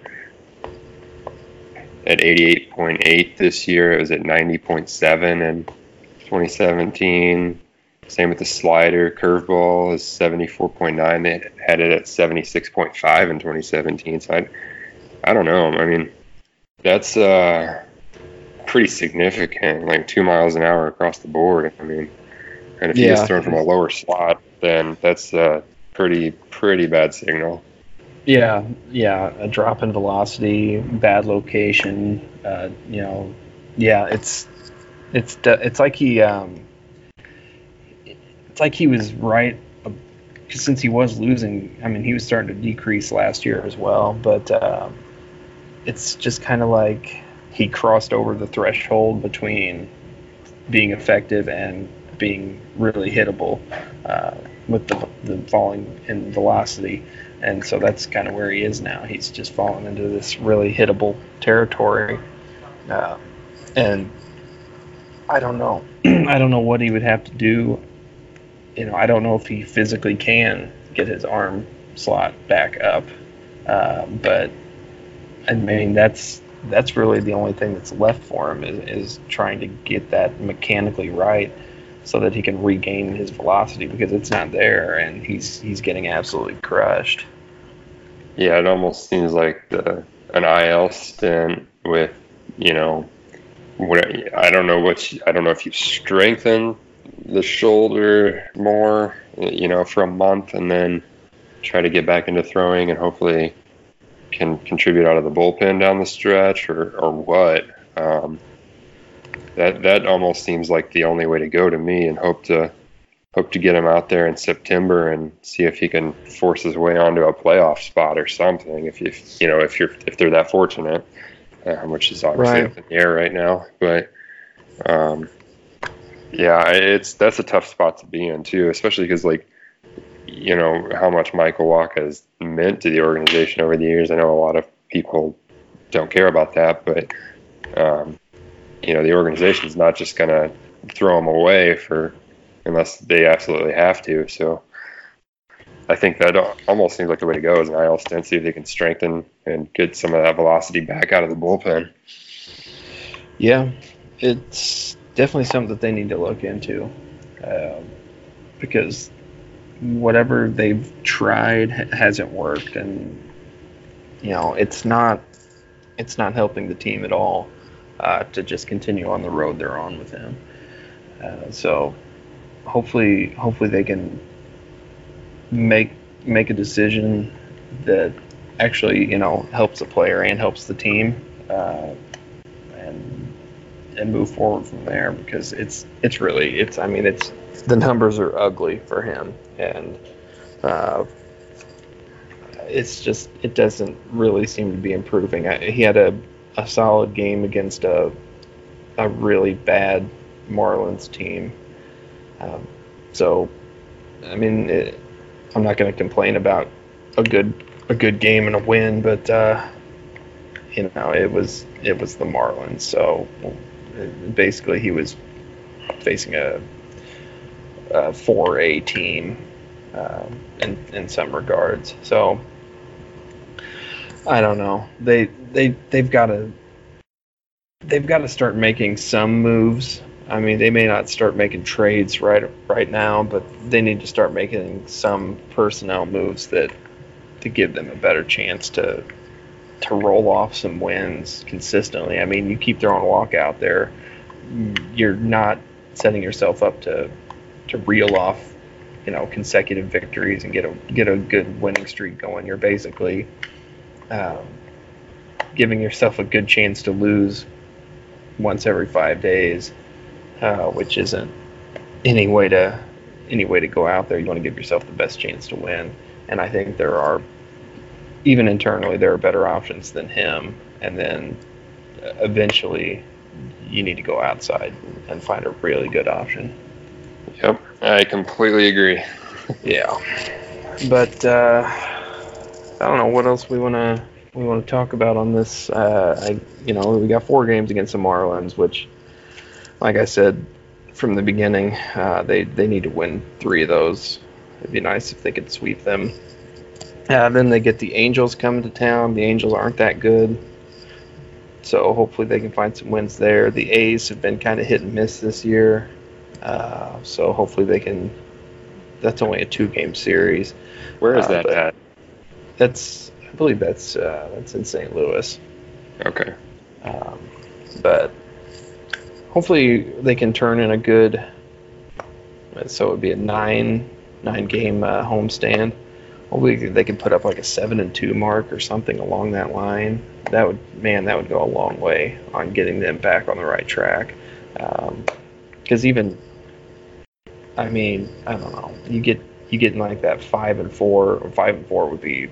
At 88.8 this year, it was at 90.7 in 2017. Same with the slider. Curveball is 74.9. They had it at 76.5 in 2017. So I, I don't know. I mean, that's uh, pretty significant, like two miles an hour across the board. I mean, and if he Yeah. gets thrown from a lower slot, then that's a pretty pretty bad signal. Yeah, yeah, a drop in velocity, bad location. Uh, you know, yeah, it's it's it's like he um, it's like he was right because since he was losing, I mean, he was starting to decrease last year as well. But um, it's just kind of like he crossed over the threshold between being effective and being really hittable uh, with the, the falling in velocity. And so that's kind of where he is now. He's just fallen into this really hittable territory. Uh, and I don't know. I don't know what he would have to do. You know, I don't know if he physically can get his arm slot back up. Uh, but I mean, that's that's really the only thing that's left for him is, is trying to get that mechanically right so that he can regain his velocity because it's not there and he's he's getting absolutely crushed. Yeah, it almost seems like the an IL stint with you know, what I don't know what you- I don't know if you strengthen the shoulder more, you know, for a month and then try to get back into throwing and hopefully can contribute out of the bullpen down the stretch or or what. Um, that that almost seems like the only way to go to me, and hope to hope to get him out there in September and see if he can force his way onto a playoff spot or something. If you you know if you're if they're that fortunate, um, which is obviously Right. up in the air right now, but. Um, yeah, it's that's a tough spot to be in too, especially because like you know how much Michael Wacha has meant to the organization over the years. I know a lot of people don't care about that, but um, you know the organization's not just gonna throw him away for unless they absolutely have to. So I think that almost seems like the way to go is an IL stint, see if they can strengthen and get some of that velocity back out of the bullpen. Yeah, it's definitely something that they need to look into um, because whatever they've tried hasn't worked, and you know it's not it's not helping the team at all uh, to just continue on the road they're on with him. Uh, so hopefully, hopefully they can make make a decision that actually you know helps the player and helps the team. Uh, and and move forward from there because it's it's really it's I mean it's the numbers are ugly for him and uh, it's just it doesn't really seem to be improving. I, he had a, a solid game against a a really bad Marlins team, um, so I mean it, I'm not going to complain about a good a good game and a win, but uh, you know it was it was the Marlins, so basically he was facing a, a 4A team um, in in some regards. So I don't know. They they they've got to they've got to start making some moves. I mean, they may not start making trades right right now, but they need to start making some personnel moves that to give them a better chance to to roll off some wins consistently. I mean, you keep throwing a walk out there, you're not setting yourself up to to reel off, you know, consecutive victories and get a get a good winning streak going. You're basically um, giving yourself a good chance to lose once every five days, uh, which isn't any way to any way to go out there. You want to give yourself the best chance to win, and I think there are even internally there are better options than him, and then uh, eventually you need to go outside and find a really good option. Yep, I completely agree. Yeah, but uh, I don't know what else we want to we want to talk about on this. Uh, I you know we got four games against the Marlins, which, like I said from the beginning, uh, they they need to win three of those. It'd be nice if they could sweep them. Uh, then they get the Angels coming to town. The Angels aren't that good. So hopefully they can find some wins there. The A's have been kind of hit and miss this year. Uh, so hopefully they can. That's only a two-game series. Where is Uh, that but- at? That's I believe that's uh, that's in St. Louis. Okay. Um, but hopefully they can turn in a good. So it would be a nine nine game uh, homestand. Hopefully they can put up like a seven and two mark or something along that line. That would man, that would go a long way on getting them back on the right track. Because even, I mean, I don't know, you get you get in like that five and four or five and four would be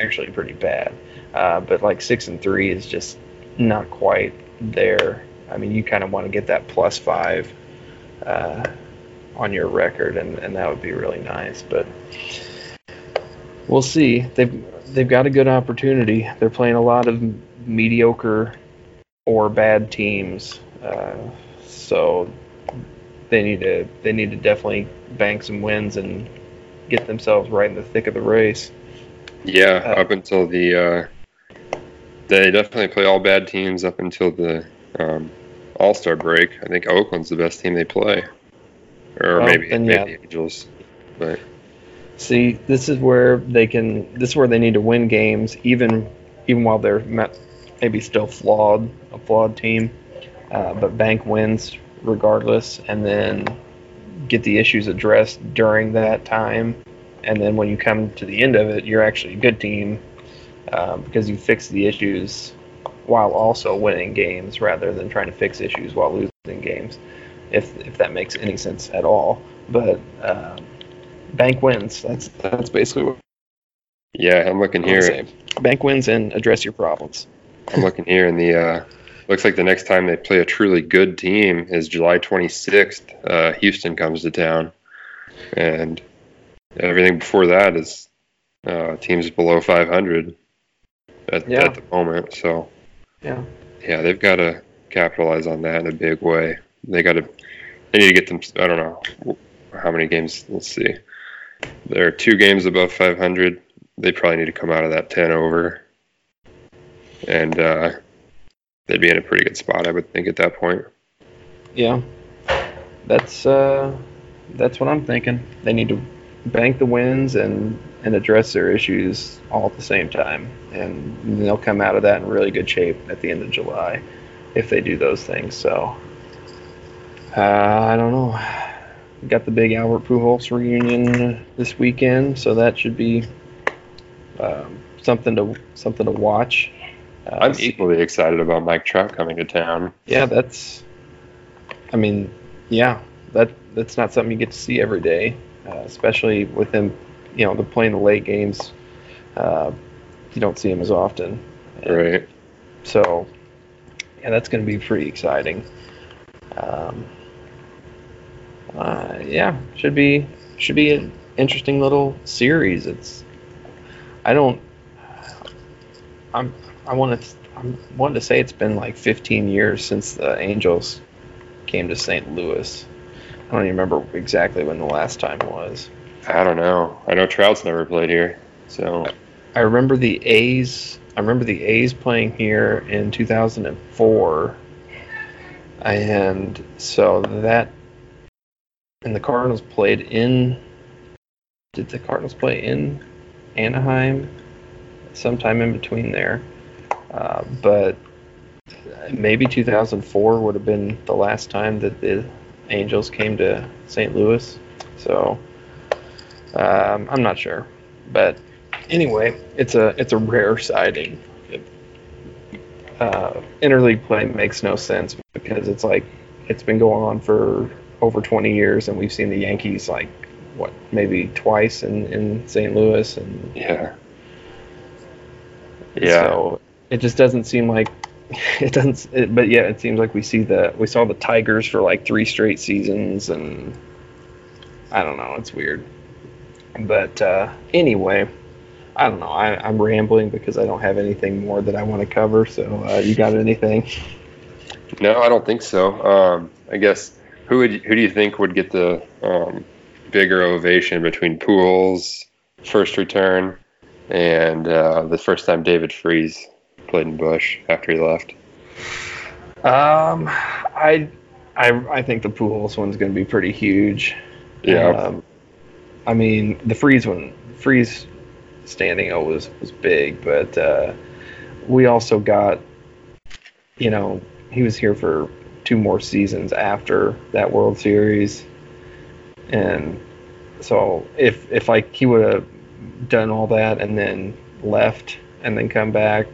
actually pretty bad. Uh, but like six and three is just not quite there. I mean, you kind of want to get that plus five uh, on your record, and, and that would be really nice. But we'll see. They've they've got a good opportunity. They're playing a lot of mediocre or bad teams, uh, so they need to they need to definitely bank some wins and get themselves right in the thick of the race. Yeah, Uh, up until the uh, they definitely play all bad teams up until the um, All Star break. I think Oakland's the best team they play, or Well, maybe, maybe yeah. the Angels. But See, this is where they can. This is where they need to win games, even even while they're ma- maybe still flawed, a flawed team, uh, but bank wins regardless, and then get the issues addressed during that time, and then when you come to the end of it, you're actually a good team uh, because you fix the issues while also winning games rather than trying to fix issues while losing games. If if that makes any sense at all, but. Um, bank wins. That's that's basically what yeah, I'm looking here. Bank wins and address your problems. I'm looking here, and the uh, looks like the next time they play a truly good team is July 26th. Uh, Houston comes to town, and everything before that is uh, teams below 500 at, Yeah. at the moment. So Yeah. yeah, they've got to capitalize on that in a big way. They got to. They need to get them. I don't know how many games. Let's see. There are two games above 500. They probably need to come out of that 10 over, and uh, they'd be in a pretty good spot, I would think, at that point. Yeah. That's uh that's what I'm thinking. They need to bank the wins and and address their issues all at the same time. And they'll come out of that in really good shape at the end of July if they do those things. So uh, I don't know. We got the big Albert Pujols reunion this weekend, so that should be um, something to something to watch. Uh, I'm equally excited about Mike Trout coming to town. yeah, that's. I mean, yeah, that that's not something you get to see every day, uh, especially with him. You know, they're playing the late games. Uh, you don't see him as often. And Right. So, yeah, that's going to be pretty exciting. Um, uh, yeah, should be should be an interesting little series. It's I don't I'm I want to I'm wanting to say it's been like 15 years since the Angels came to St. Louis. I don't even remember exactly when the last time was. I don't know. I know Trout's never played here, so I remember the A's. I remember the A's playing here in 2004, and so that and the Cardinals played in. Did the Cardinals play in Anaheim? Sometime in between there, uh, but maybe 2004 would have been the last time that the Angels came to St. Louis. So um, I'm not sure, but anyway, it's a it's a rare sighting. It, uh, interleague play makes no sense because it's like it's been going on for over 20 years, and we've seen the Yankees like what maybe twice in in St. Louis, and yeah. Yeah. so it just doesn't seem like it doesn't. It, but yeah, it seems like we see the we saw the Tigers for like three straight seasons, and I don't know. It's weird. But uh, anyway, I don't know. I, I'm rambling because I don't have anything more that I want to cover. So uh, you got anything? No, I don't think so. Um, I guess who would who do you think would get the um, bigger ovation between Pujols first return and uh, the first time David Freese played in Bush after he left? Um, I I I think the Pujols one's going to be pretty huge. Yeah. Um, I mean, the Freese one, Freese standing O was was big, but uh, we also got, you know, he was here for two more seasons after that World Series, and so if if like he would have done all that and then left and then come back,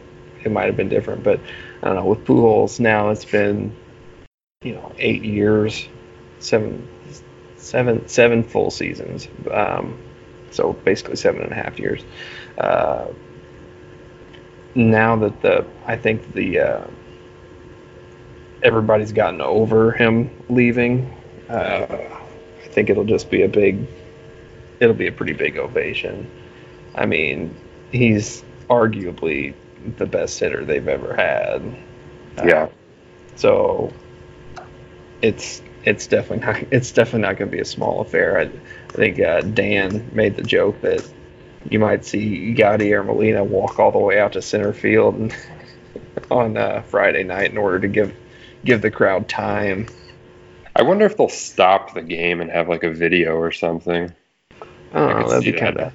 it might have been different. But I don't know. With Pujols now, it's been you know eight years, seven seven seven full seasons. Um, so basically seven and a half years. Uh, now that the I think the uh, everybody's gotten over him leaving, uh, I think it'll just be a big, it'll be a pretty big ovation. I mean, he's arguably the best hitter they've ever had. Uh, Yeah. So it's it's definitely not it's definitely not going to be a small affair. I, I think uh, Dan made the joke that you might see Goldy or Molina walk all the way out to center field and, on uh, Friday night in order to give give the crowd time. I wonder if they'll stop the game and have like a video or something. I don't know. That'd be kind of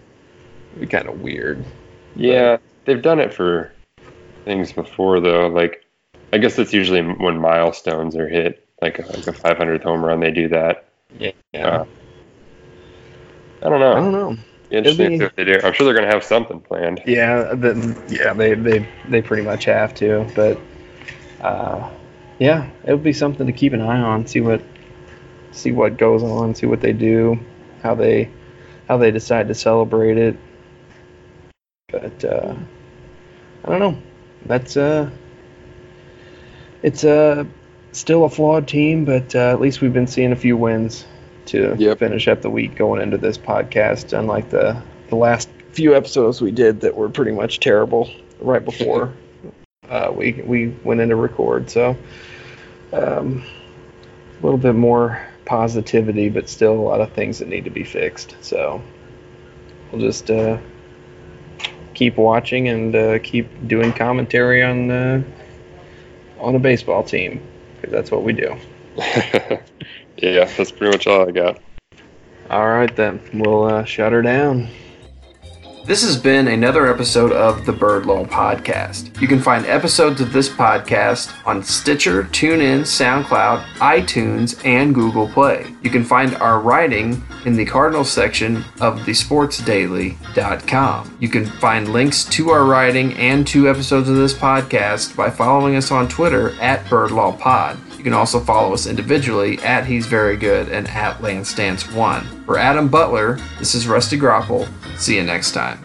be kind of weird. Yeah, they've done it for things before though. Like, I guess it's usually when milestones are hit, like a, like a 500th home run, they do that. Yeah. Uh, I don't know. I don't know. Interesting be- if they do. I'm sure they're gonna have something planned. Yeah, the, yeah, they, they they pretty much have to, but uh, yeah, it would be something to keep an eye on. See what see what goes on. See what they do. How they how they decide to celebrate it. But uh, I don't know. That's uh, it's uh, still a flawed team, but uh, at least we've been seeing a few wins to Yep. finish up the week going into this podcast. Unlike the the last few episodes we did that were pretty much terrible right before uh, we we went into record. So um, a little bit more positivity, but still a lot of things that need to be fixed. So we'll just uh, keep watching and uh, keep doing commentary on uh, on a baseball team because that's what we do. yeah, that's pretty much all I got. All right then, we'll uh, shut her down. This has been another episode of the Bird Law Podcast. You can find episodes of this podcast on Stitcher, TuneIn, SoundCloud, iTunes, and Google Play. You can find our writing in the Cardinals section of thesportsdaily.com. You can find links to our writing and to episodes of this podcast by following us on Twitter at BirdLawPod. You can also follow us individually at He's Very Good and at LanceDance1. For Adam Butler, this is Rusty Grapple. See you next time.